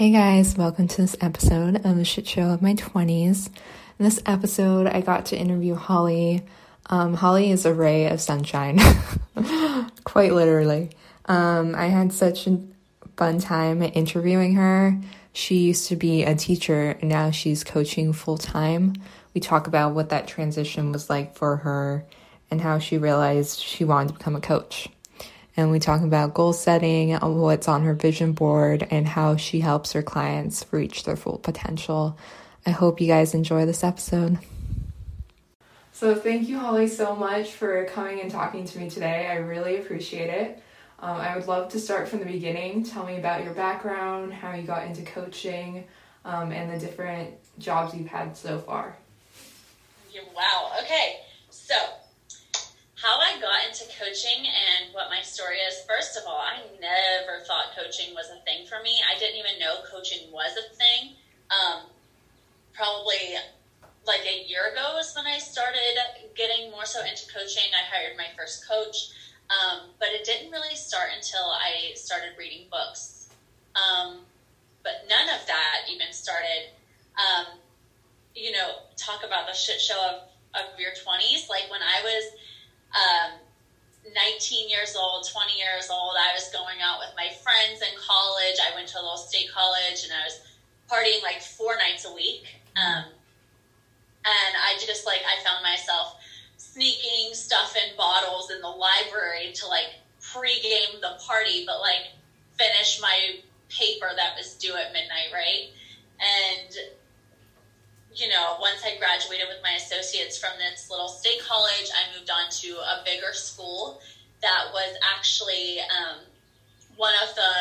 Hey guys, welcome to this episode of the shit show of my 20s. In this episode, I got to interview Holly. Um, Holly is a ray of sunshine, quite literally. Um, I had such a fun time interviewing her. She used to be a teacher and now she's coaching full time. We talk about what that transition was like for her and how she realized she wanted to become a coach and we talk about goal setting, what's on her vision board, and how she helps her clients reach their full potential. I hope you guys enjoy this episode. So, thank you, Holly, so much for coming and talking to me today. I really appreciate it. Um, I would love to start from the beginning. Tell me about your background, how you got into coaching, um, and the different jobs you've had so far. Wow. Okay. So, how I got into coaching and what my story is. First of all, I never thought coaching was a thing for me. I didn't even know coaching was a thing. Um, probably like a year ago is when I started getting more so into coaching. I hired my first coach, um, but it didn't really start until I started reading books. Um, but none of that even started. Um, you know, talk about the shit show of, of your 20s. Like when I was um, 19 years old, 20 years old, I was going out with my friends in college. I went to a little state college and I was partying like four nights a week. Um, and I just like, I found myself sneaking stuff in bottles in the library to like pregame the party, but like finish my paper that was due at midnight, right? And you know, once I graduated with my associates from this little state college, I moved on to a bigger school that was actually um, one of the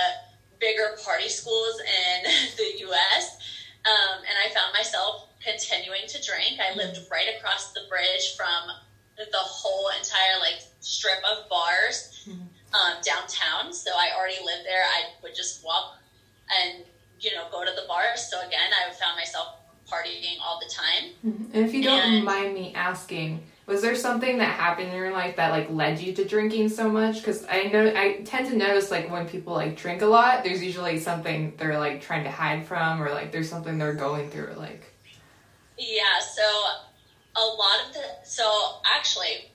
bigger party schools in the U.S. Um, and I found myself continuing to drink. I lived right across the bridge from the whole entire like strip of bars mm-hmm. um, downtown. So I already lived there. I would just walk and you know go to the bars. So again, I found myself partying all the time. Mm-hmm. And if you don't and, mind me asking, was there something that happened in your life that like led you to drinking so much? Because I know I tend to notice like when people like drink a lot, there's usually something they're like trying to hide from, or like there's something they're going through. Like, yeah. So a lot of the so actually,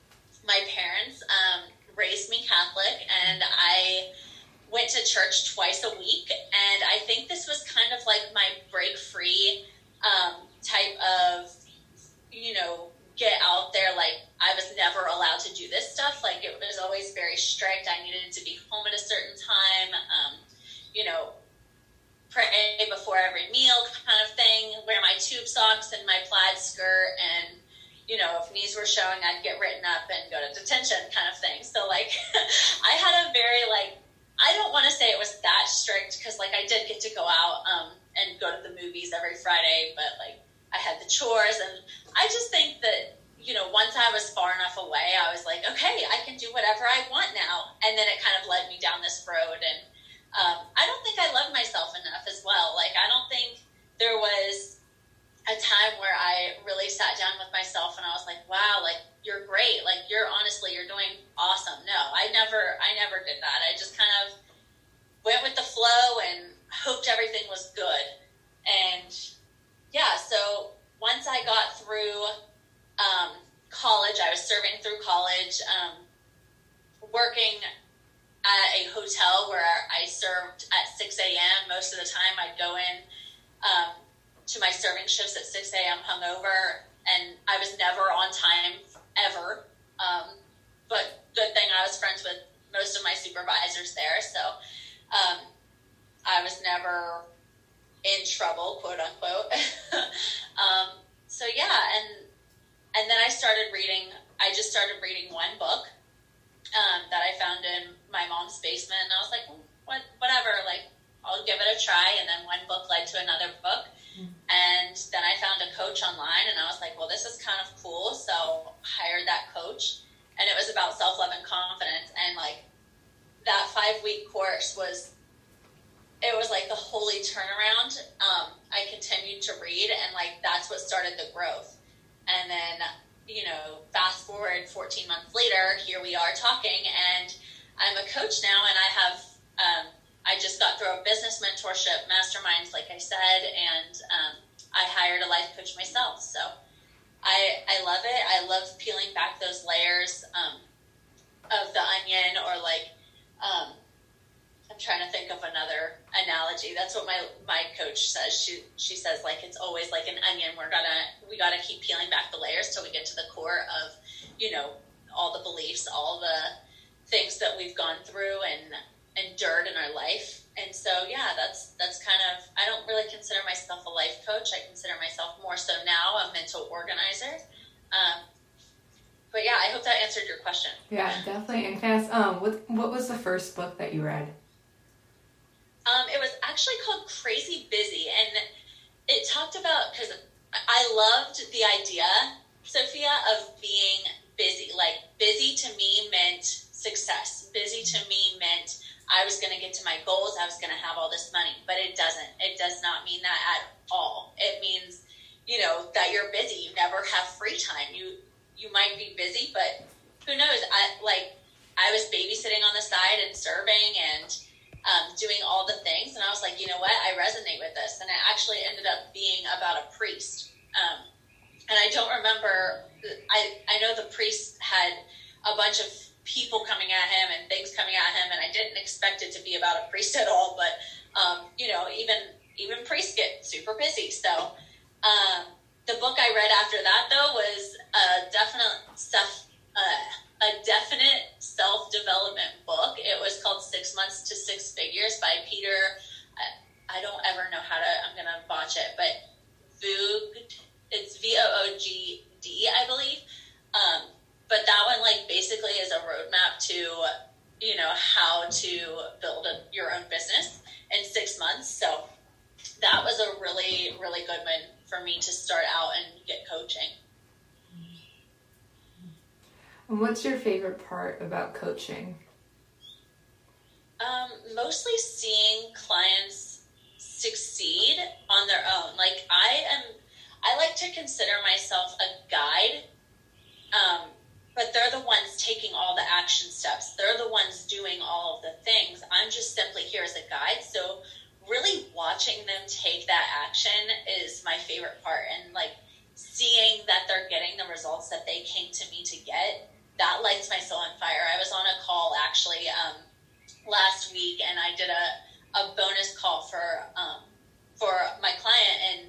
my parents um, raised me Catholic, and I went to church twice a week, and I think this was kind of like my break free um, type of, you know, get out there. Like I was never allowed to do this stuff. Like it was always very strict. I needed to be home at a certain time. Um, you know, pray before every meal kind of thing. Wear my tube socks and my plaid skirt and you know, if knees were showing, I'd get written up and go to detention kind of thing. So, like, I had a very, like, I don't want to say it was that strict because, like, I did get to go out um, go to the movies every Friday, but like I had the chores and I just think that you know, once I was far enough away, I was like, okay, I can do whatever I want now. And then it kind of led me down this road. And um, I don't think I love myself enough as well. Like, I don't think there was a time where I really sat down with myself and I was like, wow, like, you're great. Like, you're honestly, you're doing awesome. No, I never, I never did that. I just kind of went with the flow and hoped everything was good. And yeah, so once I got through um, college, I was serving through college, um, working at a hotel where I served at 6 a.m. Most of the time, I'd go in um, to my serving shifts at 6 a.m. hungover, and I was never on time ever. Um, but good thing I was friends with most of my supervisors there, so um, I was never in trouble, quote unquote. um, so yeah, and and then I started reading. I just started reading one book um, that I found in my mom's basement, and I was like, what, whatever, like I'll give it a try. And then one book led to another book, mm-hmm. and then I found a coach online, and I was like, well, this is kind of cool. So hired that coach, and it was about self love and confidence, and like that five week course was it was like the holy turnaround. Um, I continued to read, and like that's what started the growth. And then, you know, fast forward 14 months later, here we are talking, and I'm a coach now, and I have um, I just got through a business mentorship masterminds, like I said, and um, I hired a life coach myself. So I, I love it. I love peeling back those layers um, of the onion or like, um, I'm trying to think of another analogy. That's what my, my coach says. She, she says like, it's always like an onion. We're gonna, we got to keep peeling back the layers till we get to the core of, you know, all the beliefs, all the things that we've gone through and endured in our life. And so, yeah, that's that's kind of. I don't really consider myself a life coach. I consider myself more so now a mental organizer. Um, but yeah, I hope that answered your question. Yeah, definitely. And Cass, um, what what was the first book that you read? Um, it was actually called Crazy Busy, and it talked about because I loved the idea, Sophia, of being busy. Like busy to me meant success. Busy to me meant I was going to get to my goals. I was going to have all this money, but it doesn't. It does not mean that at all. It means, you know, that you're busy. You never have free time. You you might be busy, but who knows? I like I was babysitting on the side and serving and um, doing all the things, and I was like, you know what? I resonate with this, and it actually ended up being about a priest. Um, and I don't remember. I I know the priest had a bunch of people coming at him and things coming at him, and I didn't expect it to be about a priest at all. But um, you know, even even priests get super busy. So um, the book I read after that though was a definite stuff. Uh, a definite self development book. It was called Six Months to Six Figures by Peter. I, I don't ever know how to. I'm gonna botch it, but Voogd. It's V O O G D, I believe. Um, but that one like basically is a roadmap to you know how to build a, your own business in six months so that was a really really good one for me to start out and get coaching and what's your favorite part about coaching um, mostly seeing clients succeed on their own like i am i like to consider myself a guide um, but they're the ones taking all the action steps. They're the ones doing all of the things. I'm just simply here as a guide. So really watching them take that action is my favorite part and like seeing that they're getting the results that they came to me to get that lights my soul on fire i was on a call actually um, last week and i did a, a bonus call for um, for my client and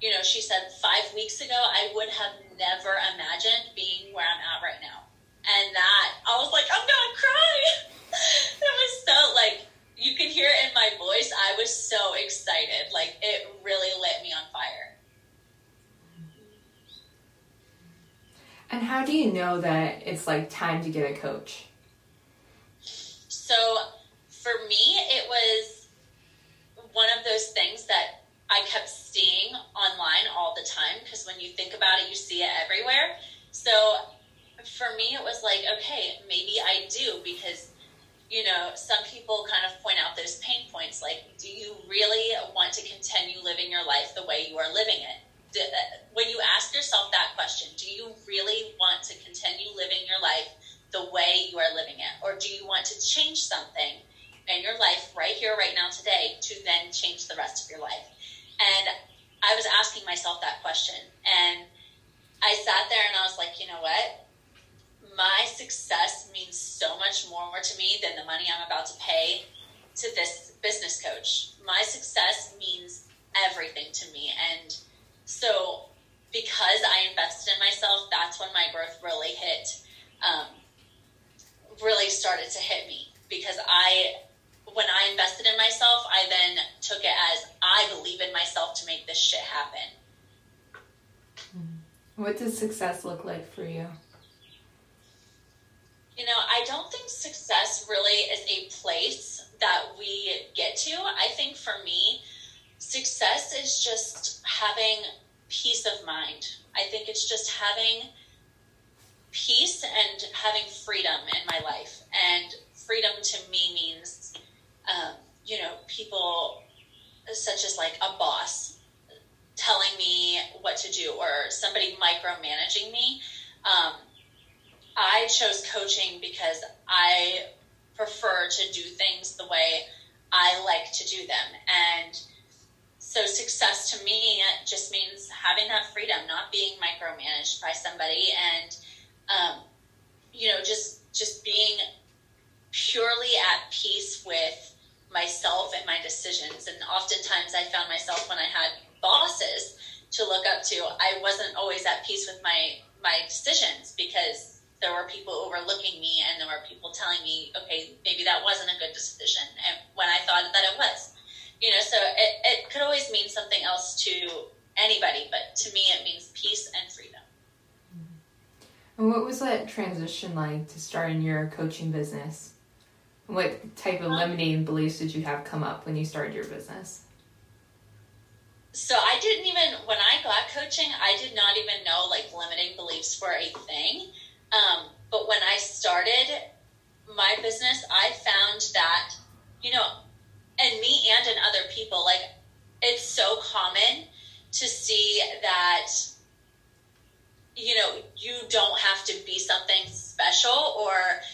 you know she said five weeks ago i would have never imagined being where I'm at right now. And that, I was like, I'm gonna cry. it was so, like, you can hear it in my voice. I was so excited. Like, it really lit me on fire. And how do you know that it's like time to get a coach? So, for me, it was one of those things that I kept seeing online all the time because when you think about it, you see it everywhere. So for me, it was like, okay, maybe I do because, you know, some people kind of point out those pain points like, do you really want to continue living your life the way you are living it? When you ask yourself that question, do you really want to continue living your life the way you are living it? Or do you want to change something in your life right here, right now, today to then change the rest of your life? And I was asking myself that question. And I sat there and I was like, you know what? My success means so much more to me than the money I'm about to pay to this business coach. My success means everything to me. And so, because I invested in myself, that's when my growth really hit, um, really started to hit me because I when I invested in myself, I then took it as I believe in myself to make this shit happen. Mm-hmm. What does success look like for you? You know, I don't think success really is a place that we get to. I think for me, success is just having peace of mind. I think it's just having peace and having freedom in my life. And freedom to me means um, you know, people such as like a boss telling me what to do or somebody micromanaging me. Um, I chose coaching because I prefer to do things the way I like to do them. And so success to me just means having that freedom, not being micromanaged by somebody, and um, you know, just just being purely at peace with myself and my decisions. And oftentimes, I found myself when I had bosses to look up to, I wasn't always at peace with my my decisions because there were people overlooking me and there were people telling me, okay, maybe that wasn't a good decision, and when I thought that it was you know so it, it could always mean something else to anybody but to me it means peace and freedom. And what was that transition like to starting your coaching business? What type of um, limiting beliefs did you have come up when you started your business? So i didn't even when i got coaching i did not even know like limiting beliefs were a thing. Um, but when i started my business i found that you know and me and in other people, like it's so common to see that you know you don't have to be something special or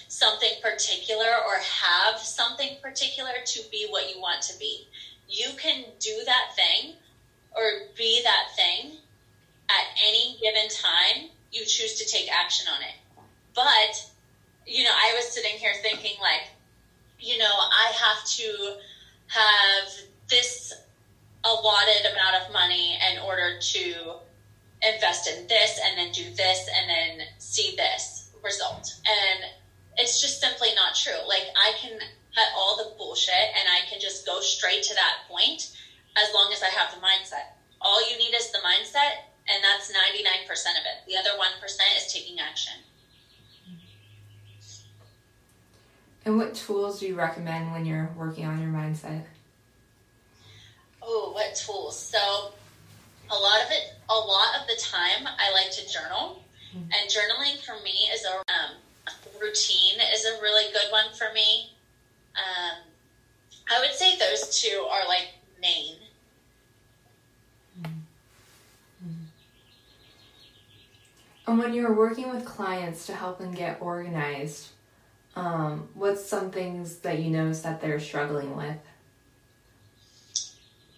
something particular or have something particular to be what you want to be. You can do that thing or be that thing at any given time you choose to take action on it. But, you know, I was sitting here thinking, like, you know, I have to have this allotted amount of money in order to invest in this and then do this and then see this result. And it's just simply not true. Like I can cut all the bullshit and I can just go straight to that point as long as I have the mindset. All you need is the mindset and that's 99% of it. The other 1% is taking action. And what tools do you recommend when you're working on your mindset? Oh, what tools? So, a lot of it, a lot of the time, I like to journal, mm-hmm. and journaling for me is a um, routine is a really good one for me. Um, I would say those two are like main. Mm-hmm. And when you're working with clients to help them get organized, um, what's some things that you notice that they're struggling with?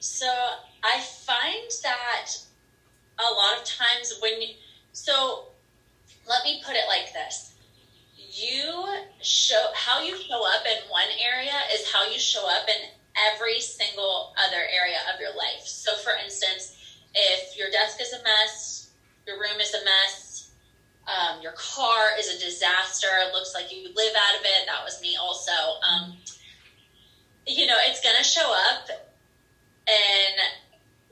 So I find that a lot of times when you, so let me put it like this. You show how you show up in one area is how you show up in every single other area of your life. So for instance, if your desk is a mess, your room is a mess, um, your car is a disaster. It looks like you live out of it. That was me also. Um, you know, it's going to show up in,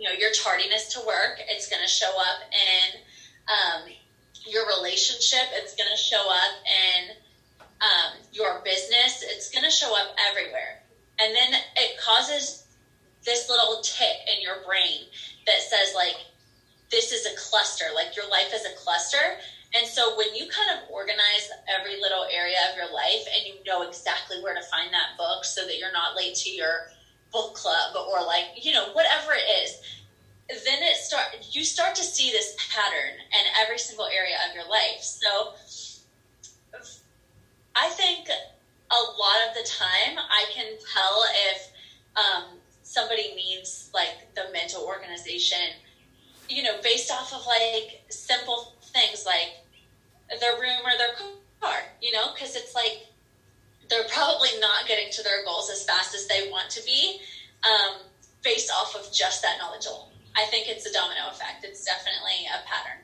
you know, your tardiness to work. It's going to show up in um, your relationship. It's going to show up in um, your business. It's going to show up everywhere. And then it causes this little tick in your brain that says, like, this is a cluster. Like, your life is a cluster and so when you kind of organize every little area of your life and you know exactly where to find that book so that you're not late to your book club or like, you know, whatever it is, then it start you start to see this pattern in every single area of your life. So I think a lot of the time I can tell if um, somebody needs like the mental organization, you know, based off of like simple things like their room or their car, you know, because it's like they're probably not getting to their goals as fast as they want to be um, based off of just that knowledge alone. I think it's a domino effect. It's definitely a pattern.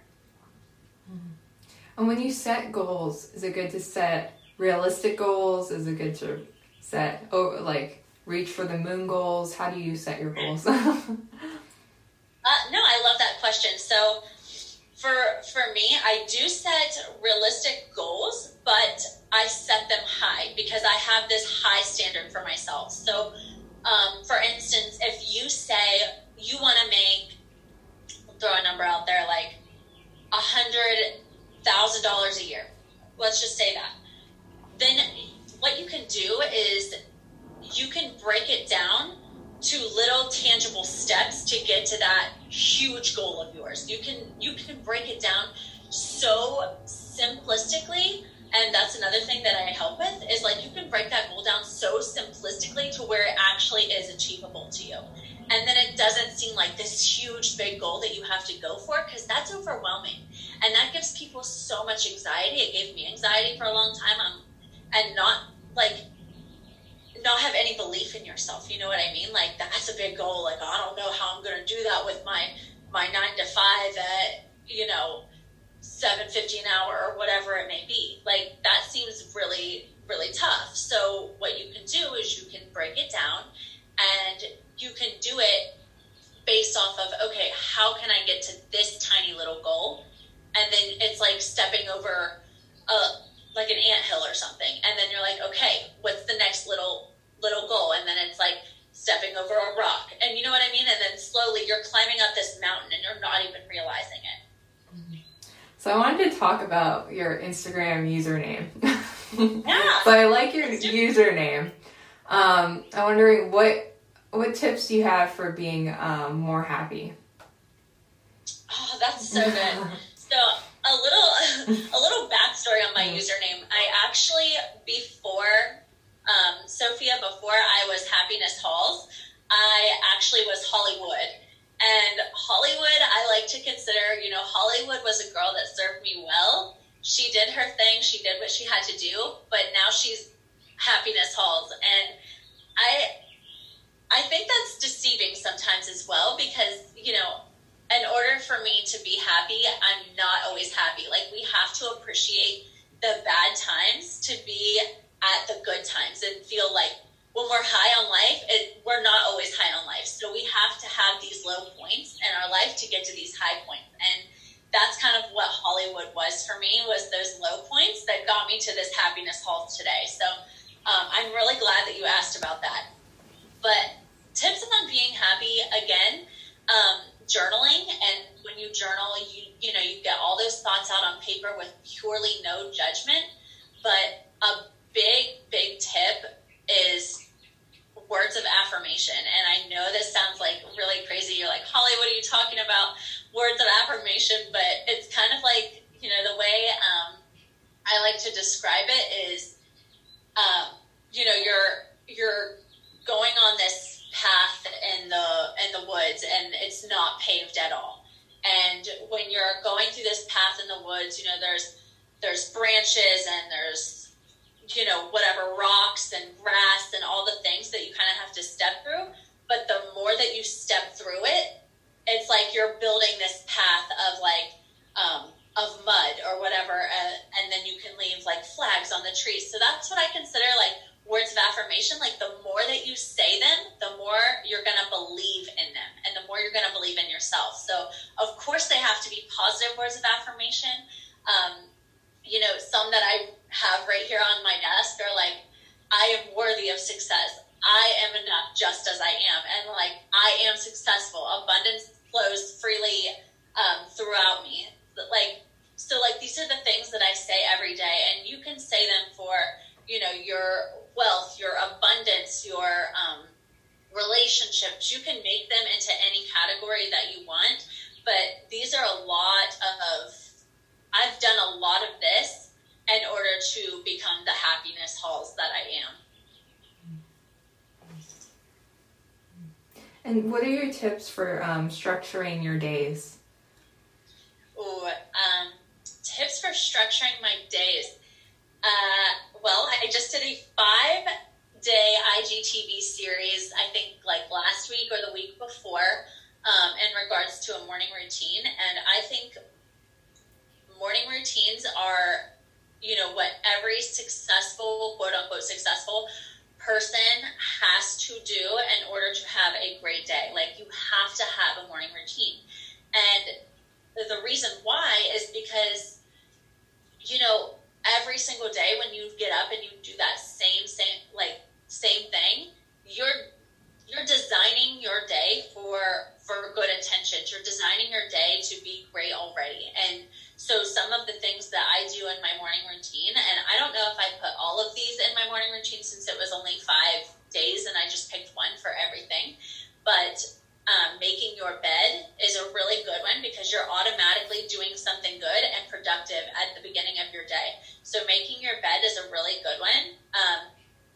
And when you set goals, is it good to set realistic goals? Is it good to set, oh, like, reach for the moon goals? How do you set your goals? uh, no, I love that question. So, for for me, I do set realistic goals, but I set them high because I have this high standard for myself. So, um, for instance, if you say you want to make, throw a number out there like a hundred thousand dollars a year, let's just say that. Then what you can do is you can break it down to little tangible steps to get to that huge goal of yours. You can you can break it down so simplistically And that's another thing that I help with is like you can break that goal down so simplistically to where it actually is achievable to you. And then it doesn't seem like this huge big goal that you have to go for because that's overwhelming. And that gives people so much anxiety. It gave me anxiety for a long time. Um, and not like not have any belief in yourself. You know what I mean? Like that's a big goal. Like I don't know how I'm going to do that with my my nine to five at you know seven fifty an hour or whatever it may be. Like that seems really really tough. So what you can do is you can break it down, and you can do it based off of okay, how can I get to this tiny little goal? And then it's like stepping over a like an ant hill or something, and then you're like, okay, what's the next little little goal? And then it's like stepping over a rock, and you know what I mean. And then slowly you're climbing up this mountain, and you're not even realizing it. So I wanted to talk about your Instagram username. Yeah. so I like your username. Um, I'm wondering what what tips do you have for being um, more happy? Oh, that's so good. so a little a little backstory on my username. I actually before um, Sophia, before I was Happiness Holls, I actually was Hollywood. And Hollywood, I like to consider, you know, Hollywood was a girl that served me well. She did her thing, she did what she had to do, but now she's Happiness Holls. And I I think that's deceiving sometimes as well because, you know, in order for me to be happy, I'm not always happy. Like we have to appreciate the bad times to be at the good times and feel like when we're high on life, it, we're not always high on life. So we have to have these low points in our life to get to these high points. And that's kind of what Hollywood was for me was those low points that got me to this happiness hall today. So um, I'm really glad that you asked about that. But tips on being happy again, um, journaling, and when you journal, you you know you get all those thoughts out on paper with purely no judgment. But a big words of affirmation. And I know this sounds like really crazy. You're like, Holly, what are you talking about? Words of affirmation, but it's kind of like you know the way um, I like to describe it is, um, you know, you're you're going on this path in the in the woods and it's not paved at all. And when you're going through this path in the woods, you know, there's there's branches and there's you know whatever rocks and grass and all the things that you kind of have to step through. But the more that you step through it, it's like you're building this path of like um, of mud or whatever, uh, and then you can leave like flags on the trees. So that's what I consider like words of affirmation, like the more that you say them, the more you're going to believe in them and the more you're going to believe in yourself. So, of course, they have to be positive words of affirmation. Um, you know, some that I have right here on my desk are like, I am worthy of success. I am enough just as I am. And like, I am successful. Abundance flows freely um, throughout me. Like, so like, these are the things that I say every day. And you can say them for, you know, your wealth, your abundance, your um, relationships. You can make them into any category that you want, but these are a lot of, I've done a lot of this in order to become the happiness holls that I am. And what are your tips for um, structuring your days? Ooh, um, tips for structuring my days. Uh, well, I just did a five day IGTV series, I think like last week or the week before, um, in regards to a morning routine. And I think morning routines are, you know, what every successful, quote unquote, successful person has to do in order to have a great day. Like, you have to have a morning routine. And the reason why is because, you know, every single day when you get up and you do that same same like same thing, you're you're designing your day for for good intentions. You're designing your day to be great already. And so some of the things that I do in my morning routine, and I don't know if I put all of these in my morning routine since it was only five days and I just picked one for everything. But um, making your bed is a really good one because you're automatically doing something good and productive at the beginning of your day. So making your bed is a really good one. Um,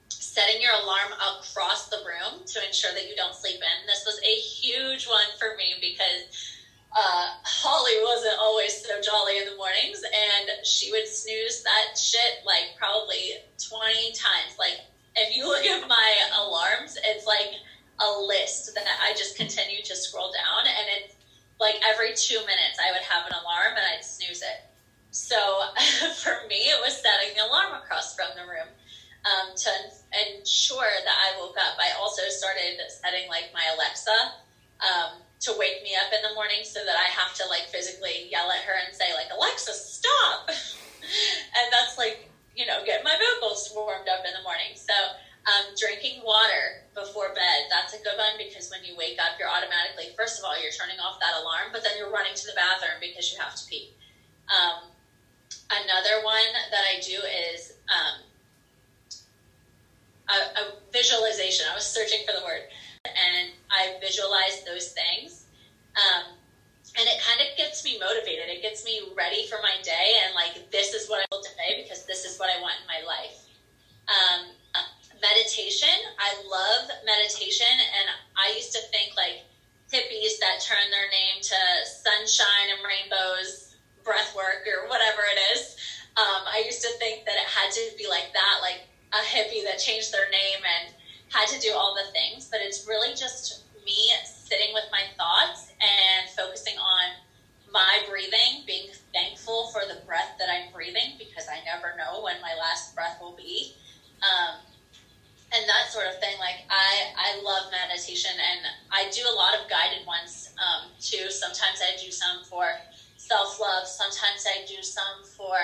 setting your alarm across the room to ensure that you don't sleep in. This was a huge one for me because uh, Holly wasn't always so jolly in the mornings, and she would snooze that shit like probably 20 times. Like, if you look at my alarms, it's like a list that I just continue to scroll down, and it's like every two minutes I would have an alarm and I'd snooze it. So for me, it was setting the alarm across from the room um, to ensure that I woke up. I also started setting like my Alexa um, to wake me up in the morning so that I have to like physically yell at her and say like Alexa, stop. and that's like you know get my vocals warmed up in the morning. So um, drinking water before bed, that's a good one because when you wake up, you're automatically, first of all, you're turning off that alarm, but then you're running to the bathroom because you have to pee. Um, another one that I do is um, a, a visualization. I was searching for the word, and I visualize those things. Um, and it kind of gets me motivated. It gets me ready for my day, and like, this is what I will today because this is what I want in my life. Um, meditation. I love meditation, and I used to think like hippies that turn their name to sunshine and rainbows, breath work, or whatever it is. Um, I used to think that it had to be like that, like a hippie that changed their name and had to do all the things. But it's really just me sitting with my thoughts and focusing on my breathing, being thankful for the breath that I'm breathing because I never know when my last breath will be. Um, and that sort of thing. Like I, I love meditation, and I do a lot of guided ones um, too. Sometimes I do some for self love. Sometimes I do some for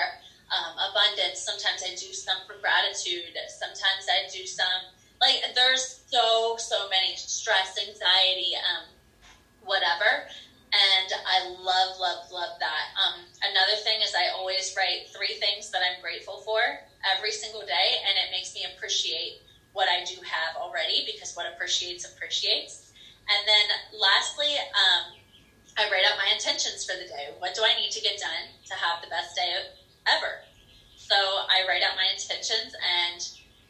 um, abundance. Sometimes I do some for gratitude. Sometimes I do some like there's so so many stress, anxiety, um, whatever. And I love, love, love that. Um, another thing is I always write three things that I'm grateful for every single day, and it makes me appreciate what I do have already because what appreciates appreciates. And then lastly, um, I write out my intentions for the day. What do I need to get done to have the best day ever? So I write out my intentions and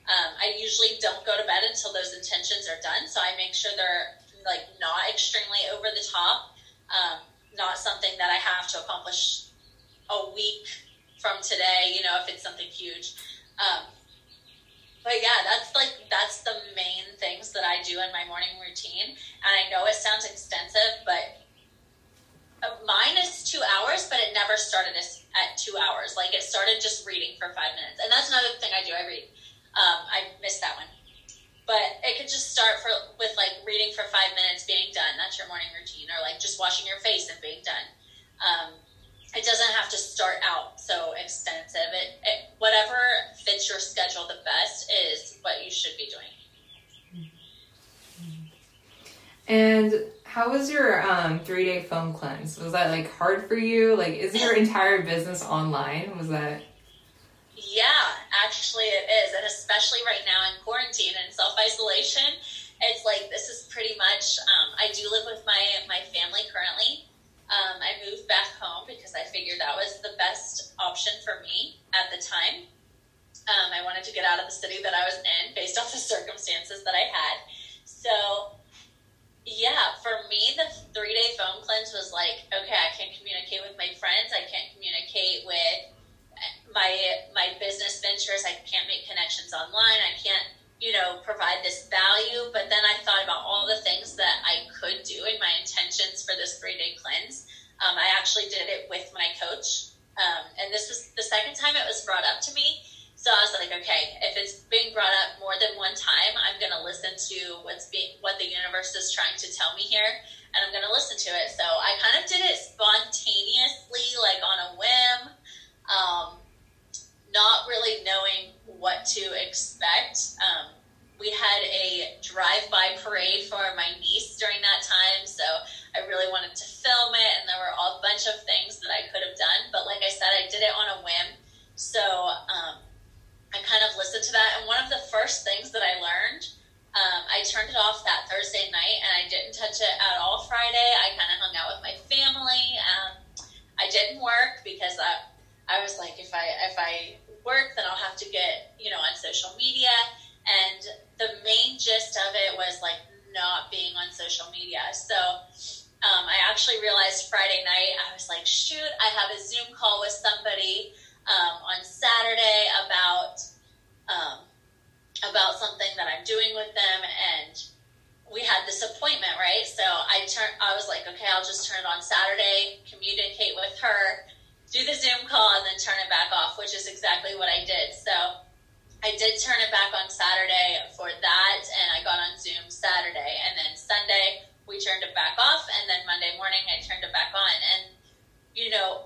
um, I usually don't go to bed until those intentions are done. So I make sure they're like not extremely over the top, um, not something that I have to accomplish a week from today, you know, if it's something huge. Um, but yeah, that's like that's the main things that I do in my morning routine. And I know it sounds extensive, but mine is two hours, but it never started at two hours. Like it started just reading for five minutes, and that's another thing I do. I read. Um, I missed that one, but it could just start for with like reading for five minutes, being done. That's your morning routine, or like just washing your face and being done. Um, it doesn't have to start out so extensive. It, it, whatever fits your schedule the best is what you should be doing. And how was your um, three day foam cleanse? Was that like hard for you? Like, is your entire business online? Was that? Yeah, actually it is, and especially right now in quarantine and self isolation, it's like this is pretty much. Um, I do live with my my family currently, um, I moved back home because I figured that was the best option for me at the time. Um, I wanted to get out of the city that I was in based off the circumstances that I had. So, yeah, for me, the three day phone cleanse was like, okay, I can't communicate with my friends. I can't communicate with my my business ventures. I can't make connections online. I can't, you know, provide this value. But then I thought about all the things that I could do in my intentions for this three day cleanse. Um, I actually did it with my coach. Um, and this was the second time it was brought up to me. So I was like, okay, if it's being brought up more than one time, I'm going to listen to what's being, what the universe is trying to tell me here, and I'm going to listen to it. So I kind of did it spontaneously, like on a whim, um, not really knowing what to expect. Um, we had a drive-by parade for my niece during that time, so I really wanted to film it, and there were a bunch of things that I could have done. But like I said, I did it on a whim, so um, I kind of listened to that. And one of the first things that I learned, um, I turned it off that Thursday night, and I didn't touch it at all Friday. I kind of hung out with my family. Um, I didn't work because I, I was like, if I if I work, then I'll have to get you know on social media. And the main gist of it was like not being on social media. So um, I actually realized Friday night I was like, shoot, I have a Zoom call with somebody um, on Saturday about um, about something that I'm doing with them, and we had this appointment, right? So I turned, I was like, okay, I'll just turn it on Saturday, communicate with her, do the Zoom call, and then turn it back off, which is exactly what I did. So I did turn it back on Saturday for that, and I got on Zoom Saturday, and then Sunday we turned it back off, and then Monday morning I turned it back on. And you know,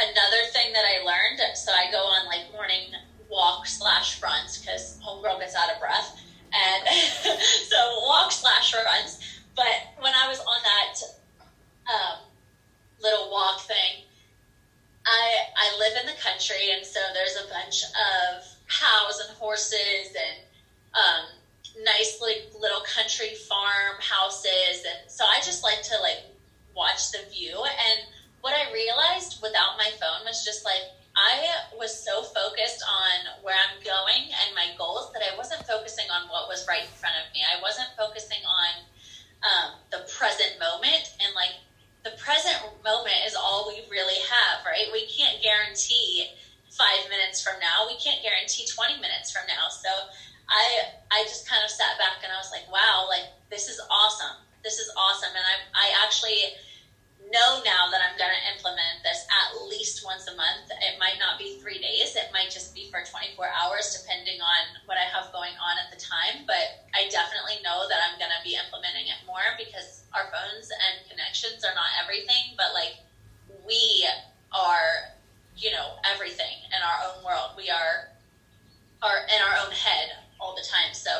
another thing that I learned, so I go on like morning walk slash runs because homegirl gets out of breath and so walk slash runs. But when I was on that um, little walk thing, I I live in the country, and so there's a bunch of cows and horses and um, nice like little country farm houses, and so I just like to like watch the view. And what I realized without my phone was just like I was so focused on where I'm going and my goals that I wasn't focusing on what was right in front of me. I wasn't focusing on um, the present moment and like the present moment is all we really have, right? We can't guarantee five minutes from now. We can't guarantee 20 minutes from now. So I, I just kind of sat back and I was like, wow, like this is awesome. This is awesome. And I, I actually, know now that I'm going to implement this at least once a month. It might not be three days, it might just be for 24 hours, depending on what I have going on at the time. But I definitely know that I'm going to be implementing it more because our phones and connections are not everything, but like we are, you know, everything in our own world. We are, are in our own head all the time. So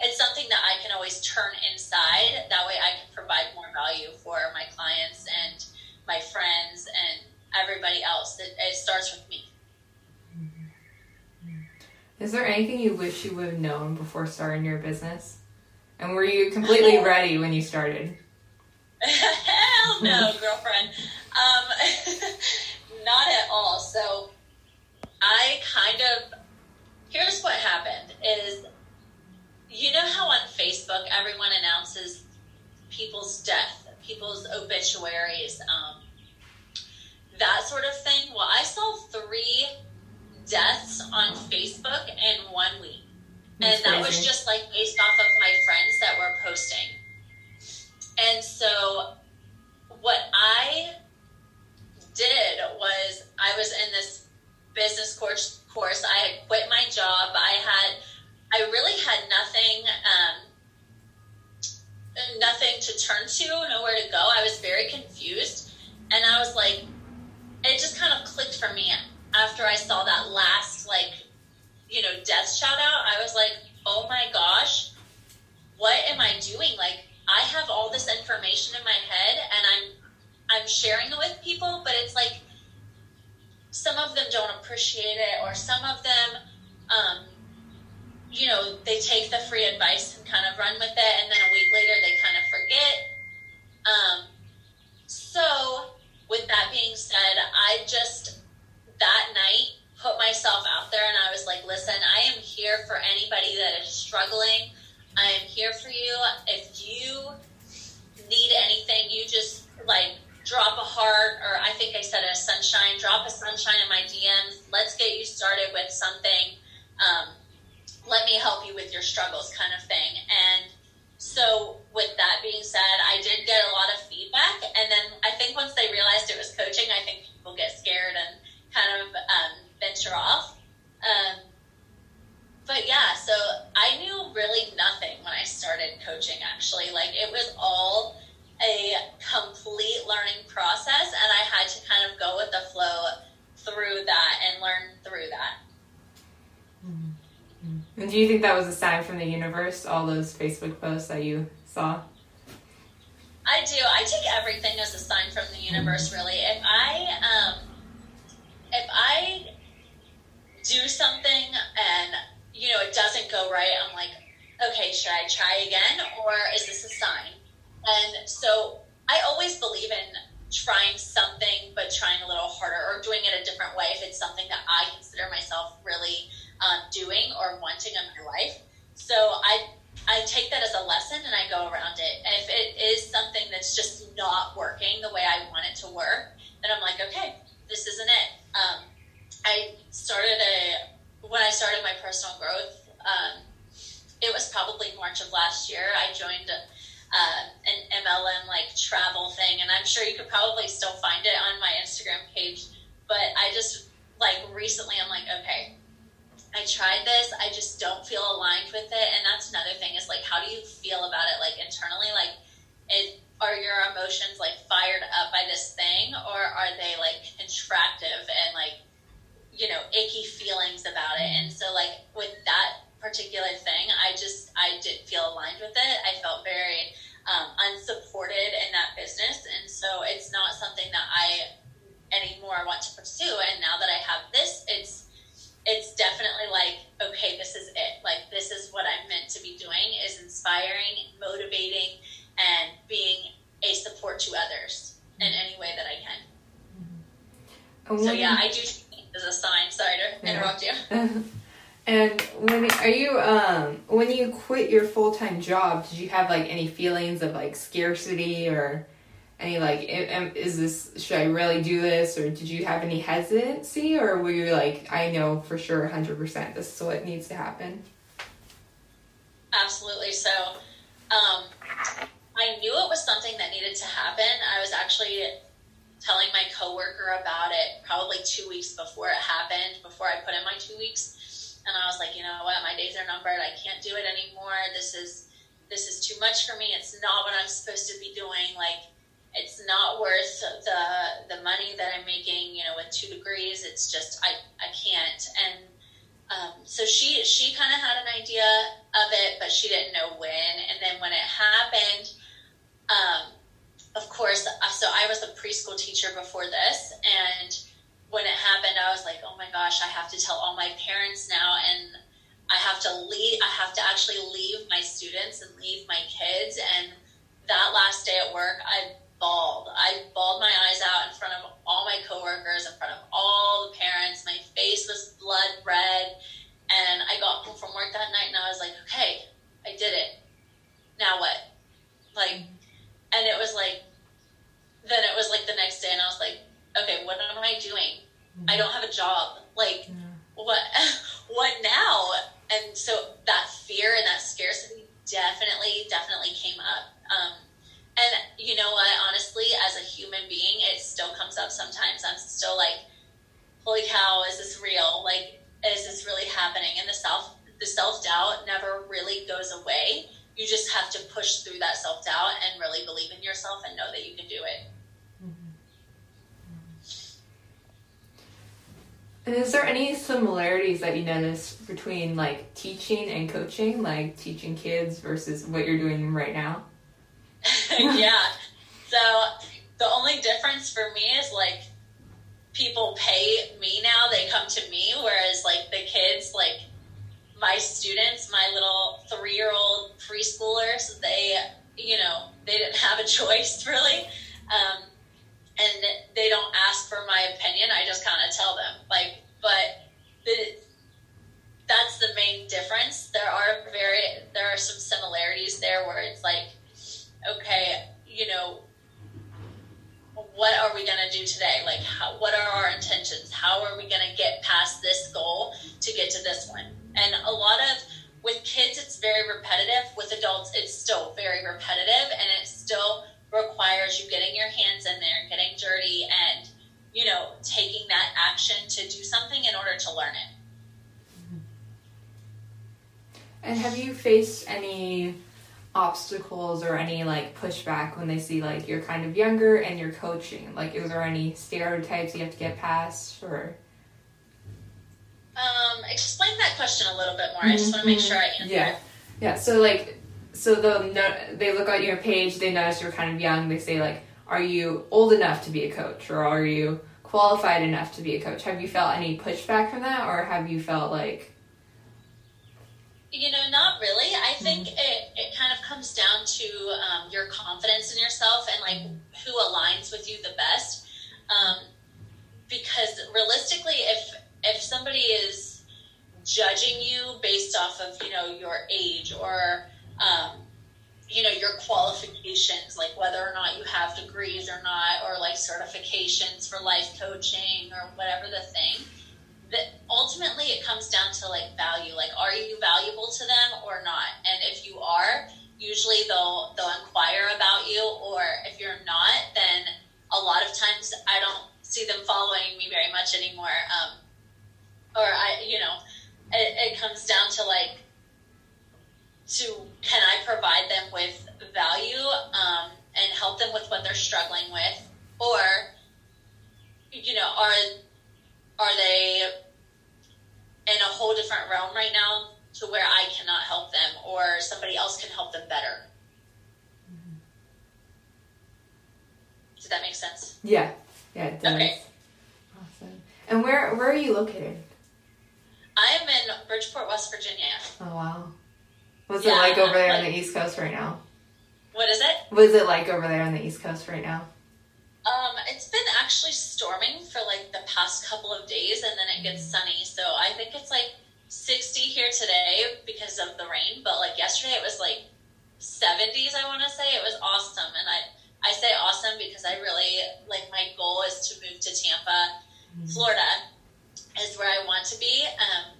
it's something that I can always turn inside. That way I can provide more value for my clients and my friends and everybody else. It, it starts with me. Is there anything you wish you would have known before starting your business? And were you completely when you started? Hell no, girlfriend. Um, not at all. So I kind of here's what happened is you know how on Facebook everyone announces people's death, people's obituaries, um, that sort of thing? Well, I saw three deaths on Facebook in one week. That's and that crazy. was just like based off of my friends that were posting. And so what I did was I was in this business course course. I had quit my job. I had I really had nothing, um, nothing to turn to, nowhere to go. I was very confused, and I was like, it just kind of clicked for me after I saw that last like, you know, death shout out. I was like, oh my gosh, what am I doing? Like, I have all this information in my head, and I'm I'm sharing it with people, but it's like some of them don't appreciate it, or some of them. Um, you know, they take the free advice and kind of run with it, and then a week later they kind of forget. Um, so, with that being said, I just that night put myself out there and I was like, listen, I am here for anybody that is struggling. I am here for you. If you need anything, you just like drop a heart, or I think I said a sunshine, drop a sunshine in my DMs. Let's get you started with something. Um, let me help you with your struggles kind of thing. And so, with that being said, I did get a lot of feedback. And then I think once they realized it was coaching, I think people get scared and kind of um, venture off. Um, but yeah, so I knew really nothing when I started coaching, actually. Like, it was all a complete learning process, and I had to kind of go with the flow through that and learn through that. And do you think that was a sign from the universe, all those Facebook posts that you saw? I do. I take everything as a sign from the universe, really. If I, um, if I do something and, you know, it doesn't go right, I'm like, okay, should I try again? Or is this a sign? And so I always believe in trying something, but trying a little harder or doing it a different way if it's something that I consider myself really um, doing or wanting in my life. So I I take that as a lesson and I go around it. And if it is something that's just not working the way I want it to work, then I'm like, okay, this isn't it. Um, I started a when I started my personal growth. Um, it was probably March of last year. I joined uh, an MLM like travel thing, and I'm sure you could probably still find it on my Instagram page. But I just like recently, I'm like, okay, I tried this. I just don't feel aligned with it, and that's another thing is like, how do you feel about it, like internally, like it. Are your emotions like fired up by this thing, or are they like contractive and like you know icky feelings about it? And so like with that particular thing, I just I didn't feel aligned with it. I felt very um, unsupported in that business, and so it's not something that I anymore want to pursue. And now that I have this, it's it's definitely like okay, this is it. Like this is what I'm meant to be doing is inspiring, motivating, and being a support to others in any way that I can. Mm-hmm. So yeah, I do as a sign. Sorry to interrupt you. And when are you um when you quit your full time job, did you have like any feelings of like scarcity or any like is this should I really do this or did you have any hesitancy or were you like I know for sure 100% this is what needs to happen? Absolutely. So um I knew it was something that needed to happen. I was actually telling my coworker about it probably 2 weeks before it happened, before I put in my 2 weeks and I was like, you know what, my days are numbered. I can't do it anymore. This is this is too much for me. It's not what I'm supposed to be doing. Like it's not worth the the money that I'm making. You know, with two degrees, it's just I I can't. And um, so she she kind of had an idea of it, but she didn't know when. And then when it happened, um, of course, uh, so I was a preschool teacher before this, and when it happened, I was like, oh my gosh, I have to tell all my parents now, and I have to leave. I have to actually leave my students and leave my kids. And that last day at work, I bawled. I bawled my eyes out in front of all my coworkers, in front of all the parents. My face was blood red. And I got home from work that night and I was like, okay, I did it. Now what? Like, and it was like, then it was like the next day and I was like, okay, what am I doing? Mm-hmm. I don't have a job. Like, yeah. what, what now? And so that fear and that scarcity definitely, definitely came up. Um, and you know what? Honestly, as a human being, it still comes up sometimes. I'm still like, holy cow, is this real? Like, is this really happening? And the self, the self doubt never really goes away. You just have to push through that self doubt and really believe in yourself and know that you can do it. And is there any similarities you notice between like teaching and coaching, like teaching kids versus what you're doing right now? yeah. So the only difference for me is like people pay me now, they come to me, whereas like the kids, like my students, my little three year old preschoolers, they, you know, they didn't have a choice really. Um, and they don't ask for my opinion. I just kind of tell them like, but the, that's the main difference. There are very, there are some similarities there where it's like, okay, you know, what are we going to do today? Like, how, what are our intentions? How are we going to get past this goal to get to this one? And a lot of, with kids, it's very repetitive. With adults, it's still very repetitive and it still requires you getting your hands in there, getting dirty, and you know, taking that action to do something in order to learn it. And have you faced any obstacles or any like pushback when they see like you're kind of younger and you're coaching? Like, is there any stereotypes you have to get past or? Um, explain that question a little bit more. I just want to make sure I answer. Yeah, yeah. So like, so they'll no, they look at your page, they notice you're kind of young. They say like, are you old enough to be a coach or are you qualified enough to be a coach? Have you felt any pushback from that or have you felt like You know, not really. I think mm-hmm. it, it kind of comes down to um, your confidence in yourself and like who aligns with you the best. Um, because realistically, if if somebody is judging you based off of you know your age or um, you know your qualifications like whether or not you have degrees or not or like certifications for life coaching or whatever the thing ultimately it comes down to like value. Like are you valuable to them or not? And if you are usually they'll they'll inquire about you. Or if you're not then a lot of times i don't see them following me very much anymore. Um, or i you know it, it comes down to like to can I provide them with value um, and help them with what they're struggling with, or you know, are are they in a whole different realm right now to where I cannot help them, or somebody else can help them better? Mm-hmm. Does that make sense? Yeah, yeah, it does. Okay. Awesome. And where where are you located? I am in Bridgeport, West Virginia. Oh wow. What's yeah, it like over there like, on the East Coast right now? What is it? What is it like over there on the East Coast right now? Um, it's been actually storming for like the past couple of days, and then it gets mm. sunny. So I think it's like 60 here today because of the rain. But like yesterday, it was like 70s. I want to say it was awesome, and I I say awesome because I really like my goal is to move to Tampa, mm. Florida, is where I want to be. Um,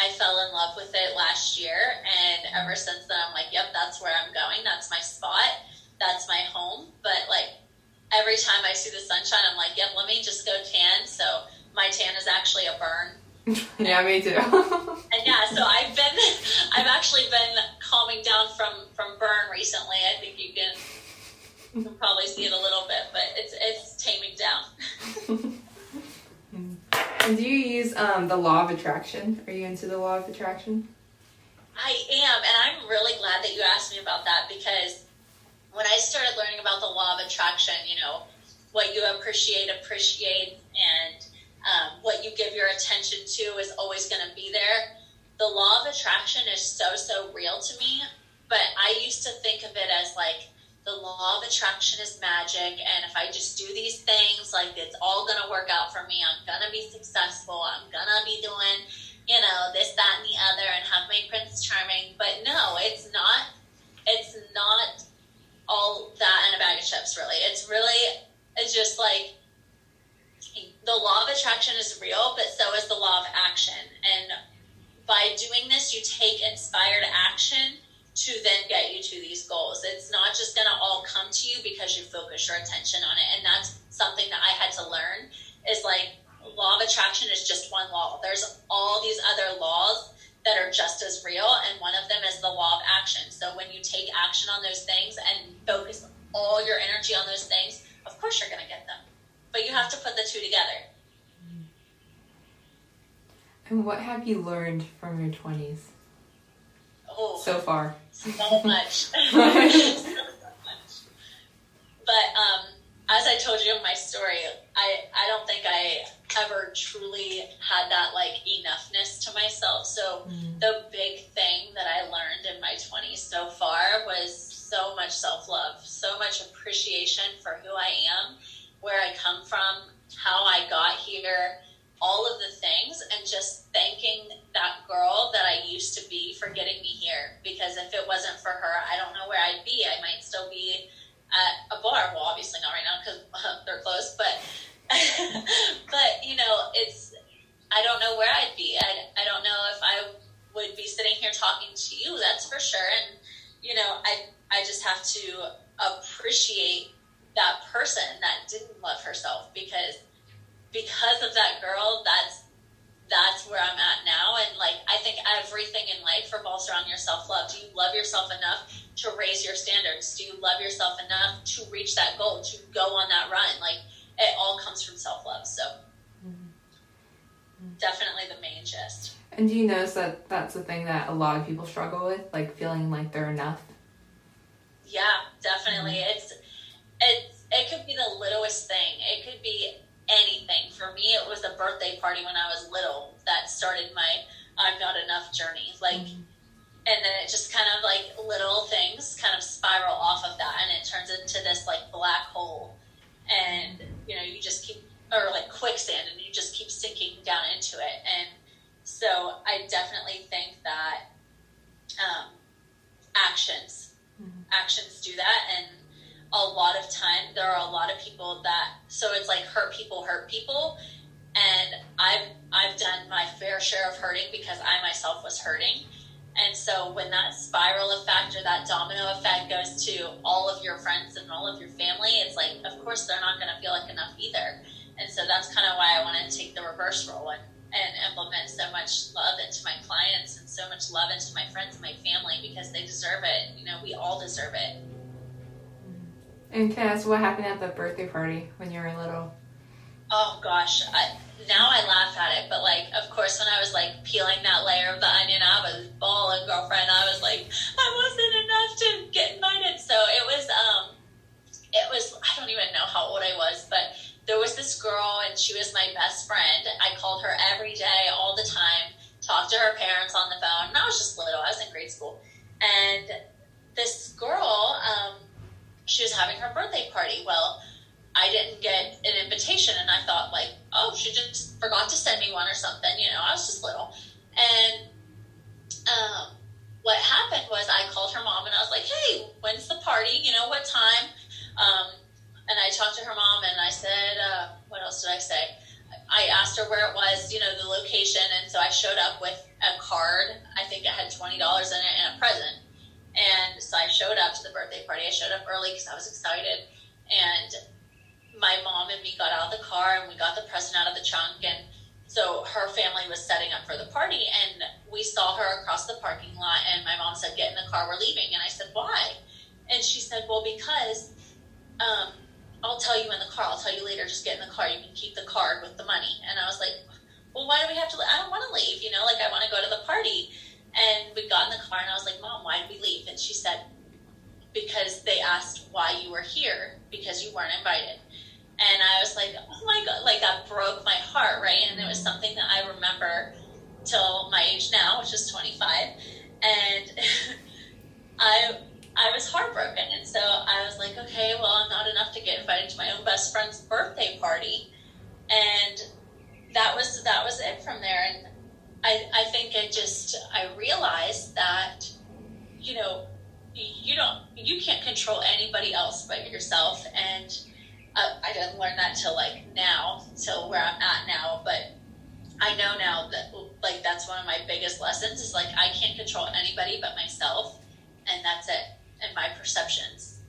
I fell in love with it last year, and ever since then, I'm like, yep, that's where I'm going. That's my spot. That's my home. But like every time I see the sunshine, I'm like, yep, let me just go tan. So my tan is actually a burn. yeah, me too. and yeah, so I've been, I've actually been calming down from from burn recently. I think you can, you can probably see it a little bit, but it's it's taming down. And do you use um, the law of attraction? Are you into the law of attraction? I am, and I'm really glad that you asked me about that because when I started learning about the law of attraction, you know, what you appreciate, appreciate, and um, what you give your attention to is always going to be there. The law of attraction is so, so real to me, but I used to think of it as like the law of attraction is magic and if i just do these things like it's all gonna work out for me. I'm gonna be successful. I'm gonna be doing you know this that and the other and have my prince charming. But no it's not it's not all that and a bag of chips really it's really it's just like the law of attraction is real but so is the law of action and by doing this you take inspired action to then get you to these goals. It's not just going to all come to you because you focus your attention on it. And that's something that I had to learn is like law of attraction is just one law. There's all these other laws that are just as real. And one of them is the law of action. So when you take action on those things and focus all your energy on those things, of course you're going to get them. But you have to put the two together. And what have you learned from your 20s? Oh, so far. So much. so much. But um, as I told you in my story, I, I don't think I ever truly had that like enoughness to myself. So mm. the big thing that I learned in my 20s so far was so much self love, so much appreciation for who I am, where I come from, how I got here, all of the things and just thanking that girl that I used to be for getting me here. Because if it wasn't for her, I don't know where I'd be. I might still that's the thing that a lot of people struggle with, like feeling like they're enough. Yeah, definitely. Mm-hmm. It's it's it could be the littlest thing. It could be anything. For me, it was a birthday party when I was little that started my I'm not enough journey. Like, mm-hmm. and then it just kind of like little things kind of spiral off of that, and it turns into this like black hole, and you know you just keep or like quicksand, and you just keep sinking down into it, and so I definitely think that um, actions, mm-hmm. actions do that. And a lot of time there are a lot of people that, so it's like hurt people hurt people. And I've, I've done my fair share of hurting because I myself was hurting. And so when that spiral effect or that domino effect goes to all of your friends and all of your family, it's like, of course, they're not going to feel like enough either. And so that's kind of why I want to take the reverse role and, and implement so much love into my clients and so much love into my friends and my family because they deserve it. You know, we all deserve it. And can I ask what happened at the birthday party when you were little? Oh gosh, I, now I laugh at it, but like, of course, when I was like peeling that layer of the onion, I was bawling, girlfriend. I was like, I wasn't enough to get invited. So it was, um, it was. I don't even know how old I was, but there was this girl, and she was my best friend. I called her every day, all the time. Talked to her parents on the phone. And I was just little. I was in grade school, and this girl, um, she was having her birthday party. Well I didn't get an invitation, and I thought like, oh, she just forgot to send me one or something. You know, I was just little, and um, what happened was I called her mom and I was like, hey, when's the party? You know, what time? Um, and I talked to her mom and I said, uh, what else did I say? I asked her where it was, you know, the location, and so I showed up with a card. I think it had twenty dollars in it and a present. And so I showed up to the birthday party. I showed up early because I was excited, and my mom and me got out of the car and we got the present out of the trunk and so her family was setting up for the party and we saw her across the parking lot and my mom said get in the car we're leaving and i said why and she said well because um, i'll tell you in the car. I'll tell you later just get in the car. You can keep the card with the money. And i was like well why do we have to i don't want to leave you know? Like i want to go to the party. And we got in the car and i was like mom why did we leave? And she said because they asked why you were here because you weren't invited. And I was like, oh my god, like that broke my heart, right? And it was something that I remember till my age now, which is 25, and I I was heartbroken, and so I was like, okay, well, I'm not enough to get invited to my own best friend's birthday party, and that was that was it from there, and I I think it just I realized that you know you don't you can't control anybody else but yourself. And uh, I didn't learn that till like now, till where I'm at now. But I know now that like that's one of my biggest lessons is like I can't control anybody but myself, and that's it, and my perceptions.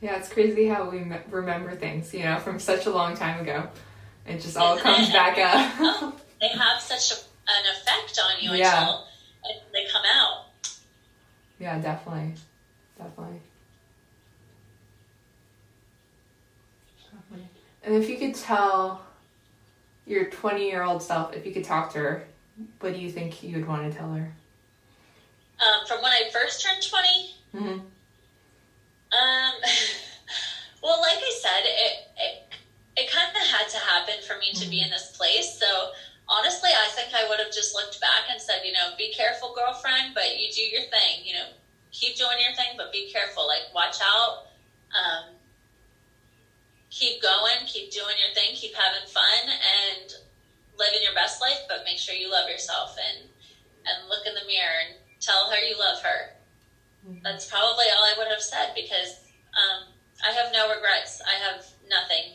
Yeah, it's crazy how we remember things, you know, from such a long time ago. It just all Isn't comes it? back up. they have such a, an effect on you yeah. until they come out. Yeah, definitely. Definitely. And if you could tell your 20 year old self, if you could talk to her, what do you think you would want to tell her? Um, from when I first turned 20? Mm-hmm. Um, well, like I said, it, it, it kind of had to happen for me to mm-hmm. be in this place. So honestly, I think I would have just looked back and said, you know, be careful, girlfriend, but you do your thing. You know, keep doing your thing, but be careful. Like, watch out. Um, keep going, keep doing your thing, keep having fun, and living your best life. But make sure you love yourself and and look in the mirror and tell her you love her. Mm-hmm. That's probably all I would have said because um, I have no regrets. I have nothing.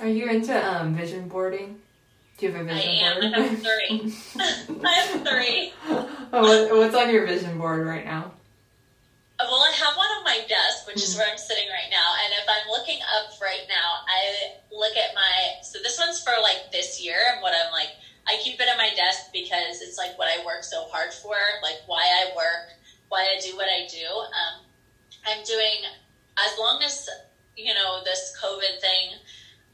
Are you into um, vision boarding? Do you have a vision I am. board? I have three. I have three. oh, what's on your vision board right now? Well, I have one on my desk, which is hmm. where I'm sitting right now. And if I'm looking up right now, I look at my. So this one's for like this year, and what I'm like, I keep it on my desk because it's like what I work so hard for, like why I work, why I do what I do. Um, I'm doing as long as you know this COVID thing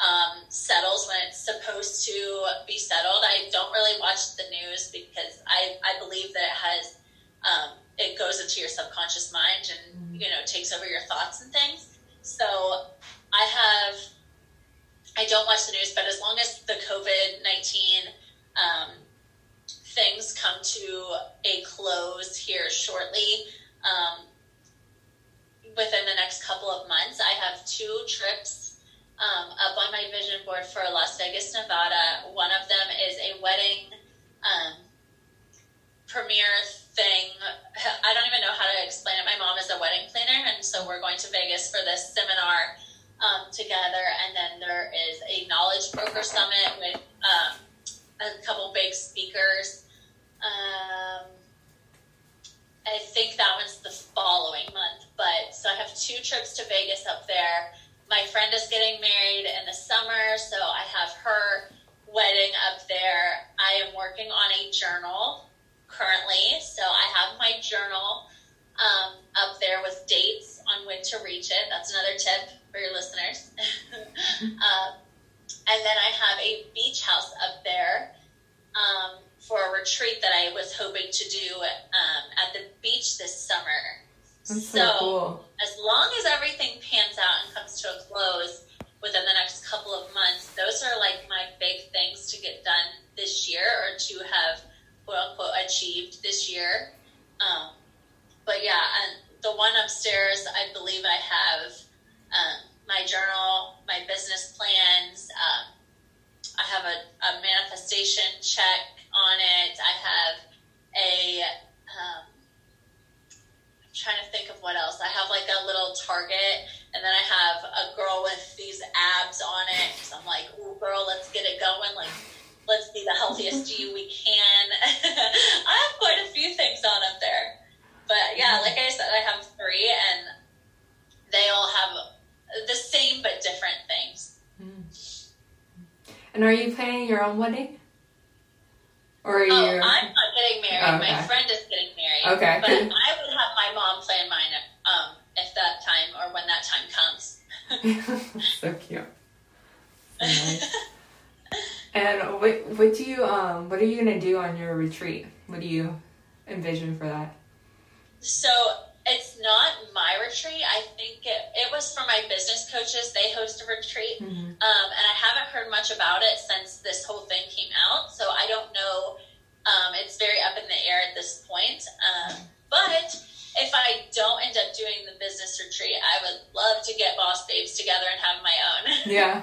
um, settles when it's supposed to be settled. I don't really watch the news because I I believe that it has. Um, it goes into your subconscious mind and mm-hmm. you know takes over your thoughts and things. So I have I don't watch the news, but as long as the COVID nineteen um, things come to a close here shortly, um, within the next couple of months, I have two trips um, up on my vision board for Las Vegas, Nevada. One of them is a wedding um, premiere thing. I don't even know how to explain it. My mom is a wedding planner, and so we're going to Vegas for this seminar um, together. And then there is a knowledge broker summit with um, a couple big speakers. Um, I think that one's the following month. But so I have two trips to Vegas up there. My friend is getting married in the summer, so I have her wedding up there. I am working on a journal currently, so I have my journal um, up there with dates on when to reach it. That's another tip for your listeners. um, and then I have a beach house up there um, for a retreat that I was hoping to do um, at the beach this summer. That's so, so cool. as long as everything pans out and comes to a close within the next couple of months, those are like my big things to get done this year or to have quote unquote achieved this year. Um, but yeah, and the one upstairs, I believe I have um, my journal, my business plans. Um, I have a, a manifestation check on it. I have a um, trying to think of what else. I have like a little target, and then I have a girl with these abs on it. So I'm like, "Ooh, girl, let's get it going!" Like, let's be the healthiest you we can. I have quite a few things on up there, but yeah, like I said, I have three, and they all have the same but different things. Hmm. And are you planning your own wedding? Or are you? Oh, I'm not getting married. Okay. My friend is getting married. Okay. But I would have my mom plan mine um, if that time or when that time comes. so cute. So nice. and what what do you um what are you gonna do on your retreat? What do you envision for that? So it's not my retreat. I think it, it was for my business coaches. They host a retreat. Mm-hmm. Um, and I haven't heard much about it since this whole thing came out. So I don't know. Um, it's very up in the air at this point. Um, but if I don't end up doing the business retreat, I would love to get Boss Babes together and have my own. Yeah.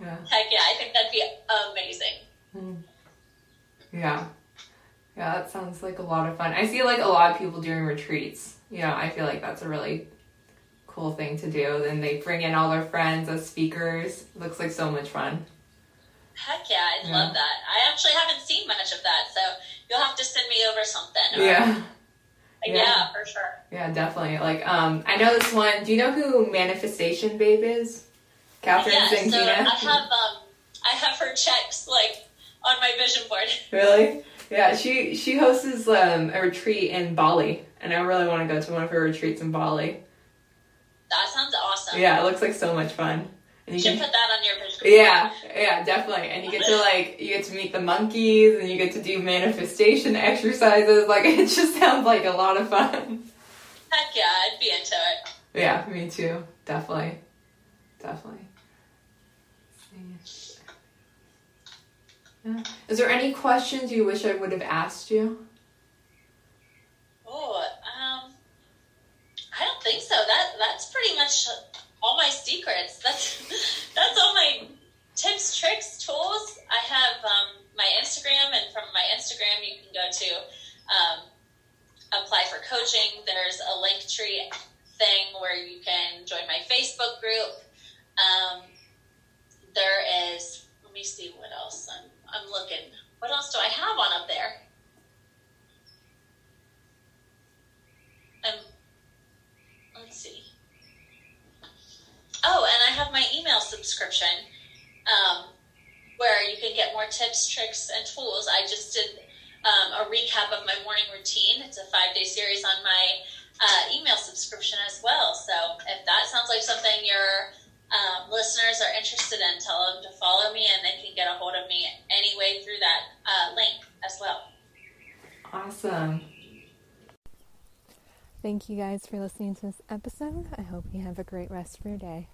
yeah. Heck yeah. I think that'd be amazing. Mm. Yeah. Yeah, that sounds like a lot of fun. I see like a lot of people doing retreats you know, I feel like that's a really cool thing to do. Then they bring in all their friends as speakers. Looks like so much fun. Heck yeah, I yeah. love that. I actually haven't seen much of that, so you'll have to send me over something. Or, yeah. yeah. yeah. for sure. Yeah, definitely. Like, um, I know this one. Do you know who Manifestation Babe is? Kathrin yeah, So I have um, I have her checks like on my vision board. Really? Yeah, she she hosts um, a retreat in Bali, and I really want to go to one of her retreats in Bali. That sounds awesome. Yeah, it looks like so much fun. And you should can, put that on your vision. Yeah, yeah, definitely. And you get to like you get to meet the monkeys, and you get to do manifestation exercises. Like it just sounds like a lot of fun. Heck yeah, I'd be into it. Yeah, me too. Definitely, definitely. Yeah. Is there any questions you wish I would have asked you? Oh, um, I don't think so. That that's pretty much all my secrets. That's that's all my tips, tricks, tools. I have um, my Instagram, and from my Instagram, you can go to um, apply for coaching. There's a Linktree thing where you can join my Facebook group. Um, there is. Let me see what else. I'm I'm looking. What else do I have on up there? Um, let's see. Oh, and I have my email subscription um, where you can get more tips, tricks, and tools. I just did um, a recap of my morning routine. It's a five day series on my uh, email subscription as well. So if that sounds like something you're um, listeners are interested in, tell them to follow me and they can get a hold of me anyway through that uh, link as well. Awesome. Thank you guys for listening to this episode. I hope you have a great rest of your day.